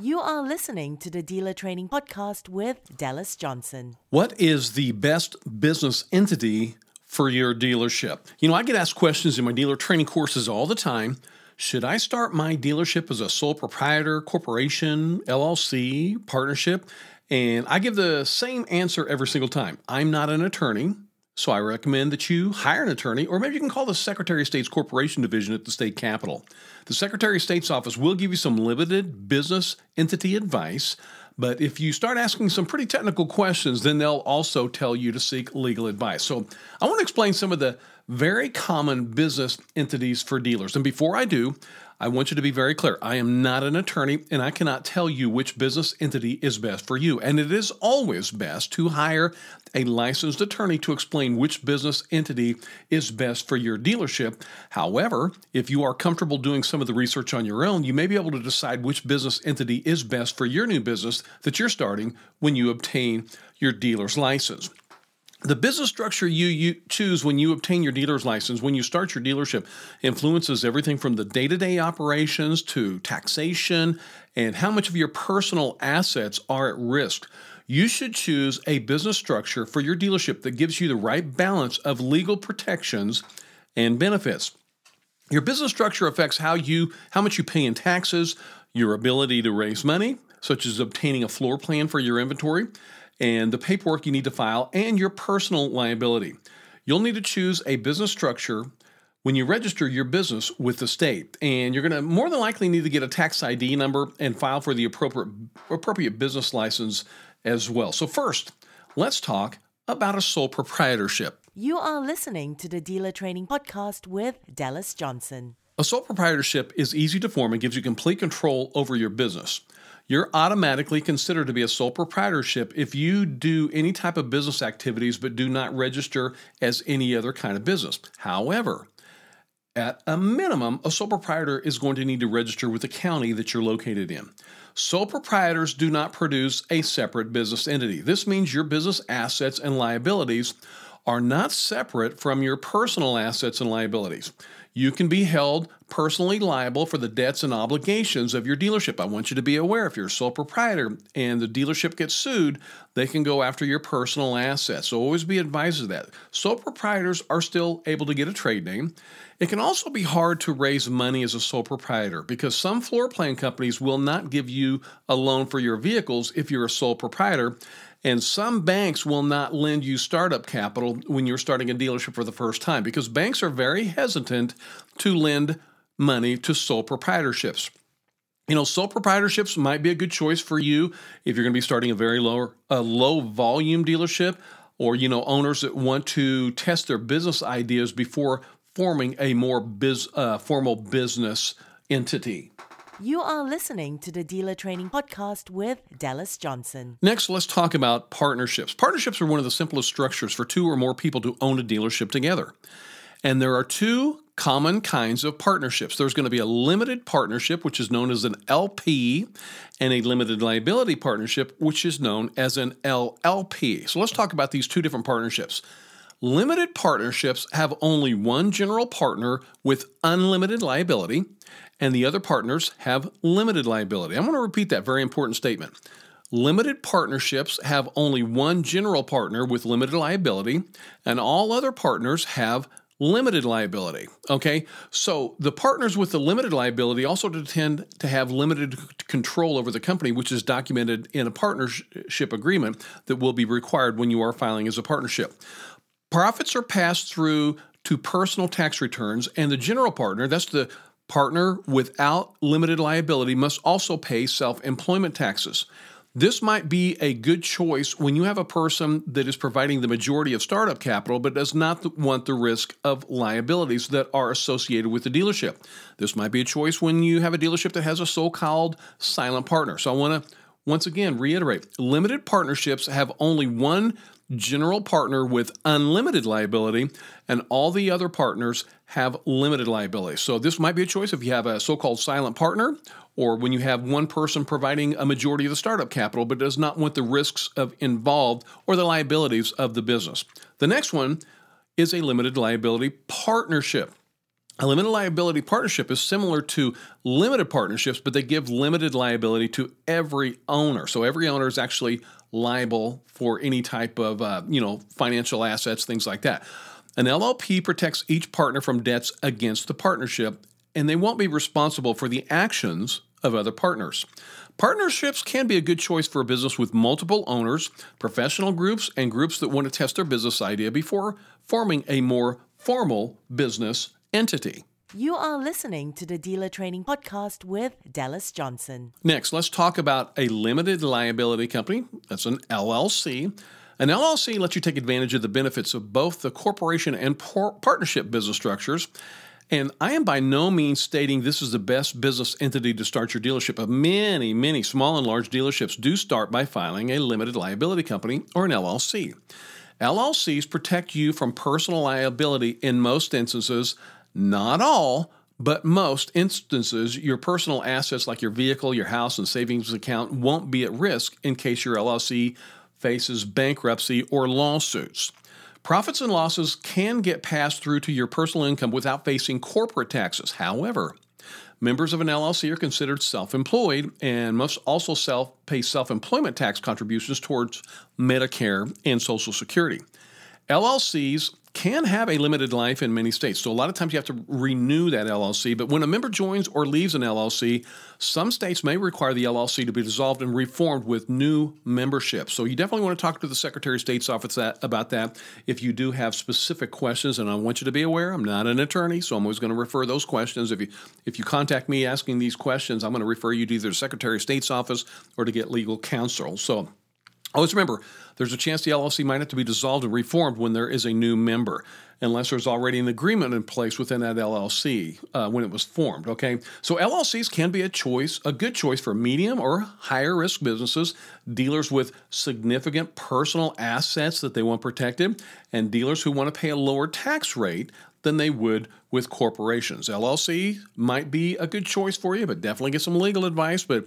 You are listening to the Dealer Training Podcast with Dallas Johnson. What is the best business entity for your dealership? You know, I get asked questions in my dealer training courses all the time. Should I start my dealership as a sole proprietor, corporation, LLC, partnership? And I give the same answer every single time. I'm not an attorney. So I recommend that you hire an attorney, or maybe you can call the Secretary of State's Corporation Division at the state capitol. The Secretary of State's office will give you some limited business entity advice, but if you start asking some pretty technical questions, then they'll also tell you to seek legal advice. So I want to explain some of the very common business entities for dealers. And before I do, I want you to be very clear. I am not an attorney and I cannot tell you which business entity is best for you. And it is always best to hire a licensed attorney to explain which business entity is best for your dealership. However, if you are comfortable doing some of the research on your own, you may be able to decide which business entity is best for your new business that you're starting when you obtain your dealer's license. The business structure you, you, choose when you obtain your dealer's license, when you start your dealership, influences everything from the day to day operations to taxation and how much of your personal assets are at risk. You should choose a business structure for your dealership that gives you the right balance of legal protections and benefits. Your business structure affects how you how much you pay in taxes, your ability to raise money, such as obtaining a floor plan for your inventory, and the paperwork you need to file, and your personal liability. You'll need to choose a business structure when you register your business with the state. And you're going to more than likely need to get a tax ID number and file for the appropriate, appropriate business license as well. So, first, let's talk about a sole proprietorship. You are listening to the Dealer Training Podcast with Dallas Johnson. A sole proprietorship is easy to form and gives you complete control over your business you're automatically considered to be a sole proprietorship if you do any type of business activities but do not register as any other kind of business. However, at a minimum, a sole proprietor is going to need to register with the county that you're located in. Sole proprietors do not produce a separate business entity. This means your business assets and liabilities are not separate from your personal assets and liabilities you can be held personally liable for the debts and obligations of your dealership. I want you to be aware if you're a sole proprietor and the dealership gets sued, they can go after your personal assets. So always be advised of that. Sole proprietors are still able to get a trade name. It can also be hard to raise money as a sole proprietor because some floor plan companies will not give you a loan for your vehicles if you're a sole proprietor. And some banks will not lend you startup capital when you're starting a dealership for the first time because banks are very hesitant to lend money to sole proprietorships. You know, sole proprietorships might be a good choice for you if you're going to be starting a very low, a low volume dealership, or you know, owners that want to test their business ideas before forming a more biz, uh, formal business entity. You are listening to the Dealer Training Podcast with Dallas Johnson. Next, let's talk about partnerships. Partnerships are one of the simplest structures for two or more people to own a dealership together. And there are two common kinds of partnerships. There's going to be a limited partnership, which is known as an LP, and a limited liability partnership, which is known as an LLP. So let's talk about these two different partnerships. Limited partnerships have only one general partner with unlimited liability, and the other partners have limited liability. I'm going to repeat that very important statement. Limited partnerships have only one general partner with limited liability, and all other partners have limited liability. Okay, so the partners with the limited liability also tend to have limited control over the company, which is documented in a partnership agreement that will be required when you are filing as a partnership. Profits are passed through to personal tax returns, and the general partner, that's the partner without limited liability, must also pay self employment taxes. This might be a good choice when you have a person that is providing the majority of startup capital but does not want the risk of liabilities that are associated with the dealership. This might be a choice when you have a dealership that has a so called silent partner. So I want to once again reiterate limited partnerships have only one general partner with unlimited liability, and all the other partners have limited liability. So this might be a choice if you have a so called silent partner or when you have one person providing a majority of the startup capital but does not want the risks of involved or the liabilities of the business. The next one is a limited liability partnership. A limited liability partnership is similar to limited partnerships, but they give limited liability to every owner. So every owner is actually liable for any type of uh, you know financial assets, things like that. An LLP protects each partner from debts against the partnership, and they won't be responsible for the actions of other partners. Partnerships can be a good choice for a business with multiple owners, professional groups, and groups that want to test their business idea before forming a more formal business entity. You are listening to the Dealer Training Podcast with Dallas Johnson. Next, let's talk about a limited liability company. That's an LLC. An LLC lets you take advantage of the benefits of both the corporation and par- partnership business structures. And I am by no means stating this is the best business entity to start your dealership, but many, many small and large dealerships do start by filing a limited liability company or an LLC. LLCs protect you from personal liability in most instances, not all, but most instances, your personal assets like your vehicle, your house, and savings account won't be at risk in case your LLC faces bankruptcy or lawsuits. Profits and losses can get passed through to your personal income without facing corporate taxes. However, members of an LLC are considered self employed and must also self pay self employment tax contributions towards Medicare and Social Security. LLCs can have a limited life in many states. So a lot of times you have to renew that LLC. But when a member joins or leaves an LLC, some states may require the LLC to be dissolved and reformed with new membership. So you definitely want to talk to the Secretary of State's office that, about that if you do have specific questions. And I want you to be aware, I'm not an attorney, so I'm always going to refer those questions. If you if you contact me asking these questions, I'm going to refer you to either the Secretary of State's office or to get legal counsel. So Always remember, there's a chance the LLC might have to be dissolved and reformed when there is a new member, unless there's already an agreement in place within that LLC uh, when it was formed. Okay, so LLCs can be a choice, a good choice for medium or higher risk businesses, dealers with significant personal assets that they want protected, and dealers who want to pay a lower tax rate than they would with corporations. LLC might be a good choice for you, but definitely get some legal advice. But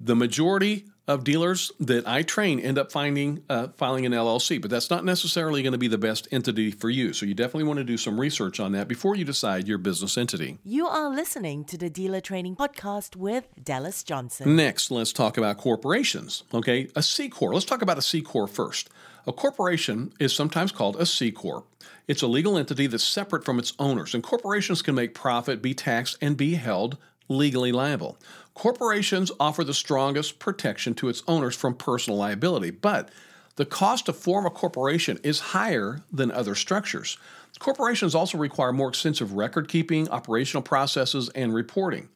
the majority of dealers that I train end up finding uh, filing an LLC, but that's not necessarily going to be the best entity for you. So you definitely want to do some research on that before you decide your business entity. You are listening to the Dealer Training Podcast with Dallas Johnson. Next, let's talk about corporations. Okay, a C corp. Let's talk about a C corp first. A corporation is sometimes called a C corp. It's a legal entity that's separate from its owners, and corporations can make profit, be taxed, and be held legally liable. Corporations offer the strongest protection to its owners from personal liability, but the cost to form a corporation is higher than other structures. Corporations also require more extensive record keeping, operational processes, and reporting.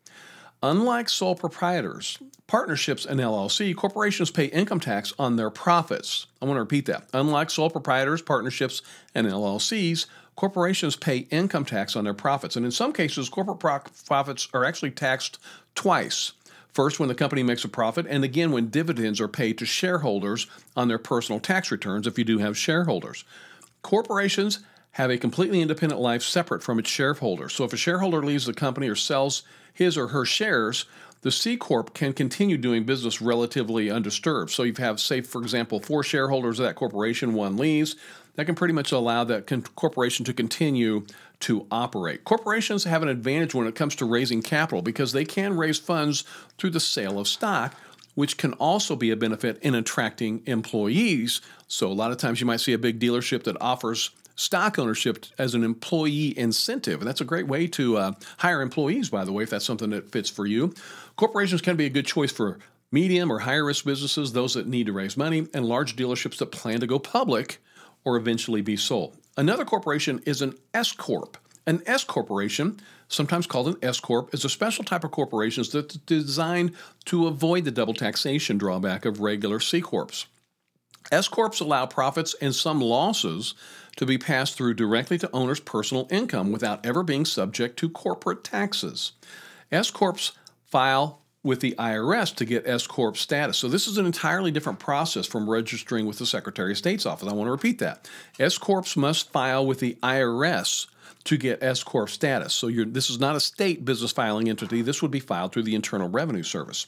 Unlike sole proprietors, partnerships, and LLC, corporations pay income tax on their profits. I want to repeat that. Unlike sole proprietors, partnerships, and LLCs, corporations pay income tax on their profits. And in some cases, corporate profits are actually taxed twice. First, when the company makes a profit, and again when dividends are paid to shareholders on their personal tax returns if you do have shareholders. Corporations have a completely independent life separate from its shareholders. So if a shareholder leaves the company or sells his or her shares, the C Corp can continue doing business relatively undisturbed. So you have, say, for example, four shareholders of that corporation, one leaves. That can pretty much allow that con- corporation to continue to operate. Corporations have an advantage when it comes to raising capital because they can raise funds through the sale of stock, which can also be a benefit in attracting employees. So, a lot of times you might see a big dealership that offers stock ownership as an employee incentive. And that's a great way to uh, hire employees, by the way, if that's something that fits for you. Corporations can be a good choice for medium or higher risk businesses, those that need to raise money, and large dealerships that plan to go public or eventually be sold. Another corporation is an S Corp. An S corporation, sometimes called an S Corp, is a special type of corporation that's designed to avoid the double taxation drawback of regular C Corps. S Corps allow profits and some losses to be passed through directly to owners' personal income without ever being subject to corporate taxes. S Corps file with the IRS to get S Corp status. So this is an entirely different process from registering with the Secretary of State's office. I want to repeat that. S Corps must file with the IRS to get S Corp status. So this is not a state business filing entity. This would be filed through the Internal Revenue Service.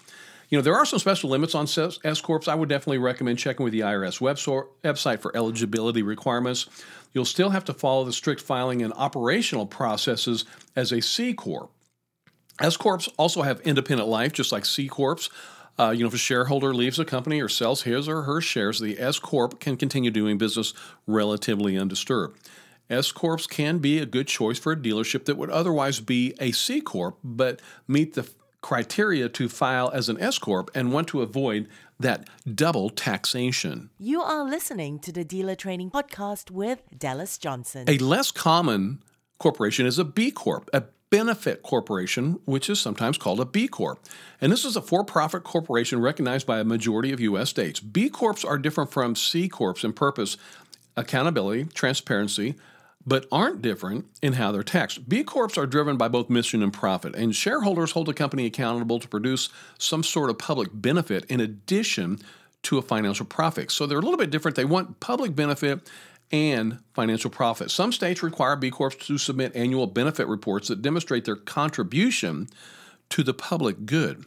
You know, there are some special limits on S Corps. I would definitely recommend checking with the IRS website for eligibility requirements. You'll still have to follow the strict filing and operational processes as a C Corp. S Corps also have independent life, just like C Corps. Uh, you know, if a shareholder leaves a company or sells his or her shares, the S Corp can continue doing business relatively undisturbed. S Corps can be a good choice for a dealership that would otherwise be a C Corp, but meet the criteria to file as an S Corp and want to avoid that double taxation. You are listening to the Dealer Training Podcast with Dallas Johnson. A less common corporation is a B Corp, a benefit corporation, which is sometimes called a B Corp. And this is a for profit corporation recognized by a majority of U.S. states. B Corps are different from C Corps in purpose, accountability, transparency, but aren't different in how they're taxed. B Corps are driven by both mission and profit, and shareholders hold a company accountable to produce some sort of public benefit in addition to a financial profit. So they're a little bit different. They want public benefit and financial profit. Some states require B Corps to submit annual benefit reports that demonstrate their contribution to the public good.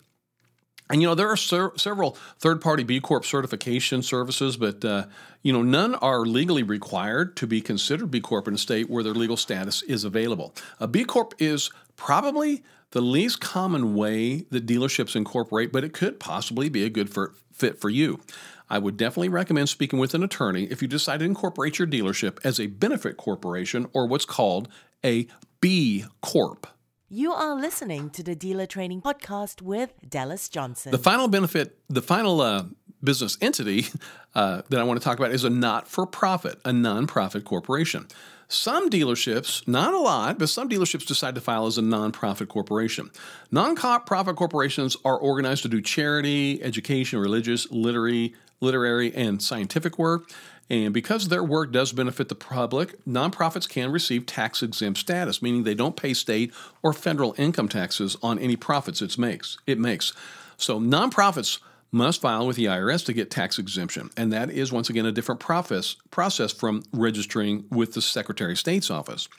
And you know there are ser- several third-party B Corp certification services, but uh, you know none are legally required to be considered B Corp in a state where their legal status is available. A B Corp is probably the least common way that dealerships incorporate, but it could possibly be a good for, fit for you. I would definitely recommend speaking with an attorney if you decide to incorporate your dealership as a benefit corporation or what's called a B Corp. You are listening to the Dealer Training Podcast with Dallas Johnson. The final benefit, the final uh, business entity uh, that I want to talk about is a not for profit, a non-profit corporation. Some dealerships, not a lot, but some dealerships decide to file as a nonprofit corporation. Nonprofit corporations are organized to do charity, education, religious, literary, literary, and scientific work. And because their work does benefit the public, nonprofits can receive tax exempt status, meaning they don't pay state or federal income taxes on any profits it makes. It makes. So nonprofits must file with the IRS to get tax exemption. And that is, once again, a different process, process from registering with the Secretary of State's office.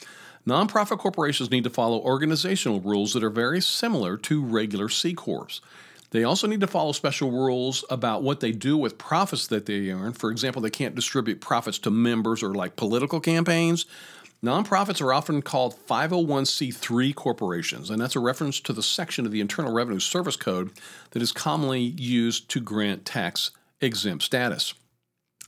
Nonprofit corporations need to follow organizational rules that are very similar to regular C Corps. They also need to follow special rules about what they do with profits that they earn. For example, they can't distribute profits to members or like political campaigns. Nonprofits are often called 501c3 corporations, and that's a reference to the section of the Internal Revenue Service Code that is commonly used to grant tax exempt status.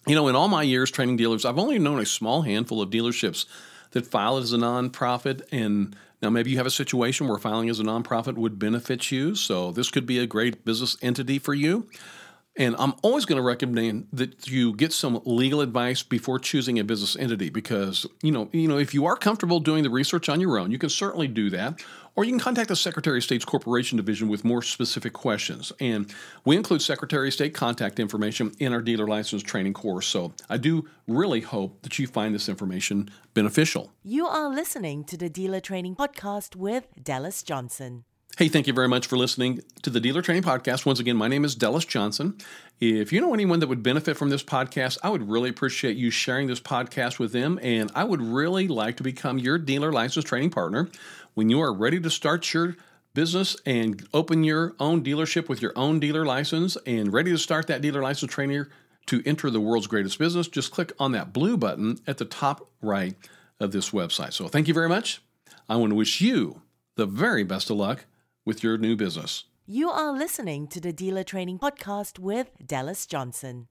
You know, in all my years training dealers, I've only known a small handful of dealerships that file as a nonprofit. And now maybe you have a situation where filing as a nonprofit would benefit you. So this could be a great business entity for you. And I'm always going to recommend that you get some legal advice before choosing a business entity because, you know, you know, if you are comfortable doing the research on your own, you can certainly do that. Or you can contact the Secretary of State's Corporation Division with more specific questions. And we include Secretary of State contact information in our dealer license training course. So I do really hope that you find this information beneficial. You are listening to the Dealer Training Podcast with Dallas Johnson. Hey, thank you very much for listening to the Dealer Training Podcast. Once again, my name is Dallas Johnson. If you know anyone that would benefit from this podcast, I would really appreciate you sharing this podcast with them. And I would really like to become your dealer license training partner. When you are ready to start your business and open your own dealership with your own dealer license and ready to start that dealer license trainer to enter the world's greatest business, just click on that blue button at the top right of this website. So thank you very much. I want to wish you the very best of luck with your new business. You are listening to the Dealer Training Podcast with Dallas Johnson.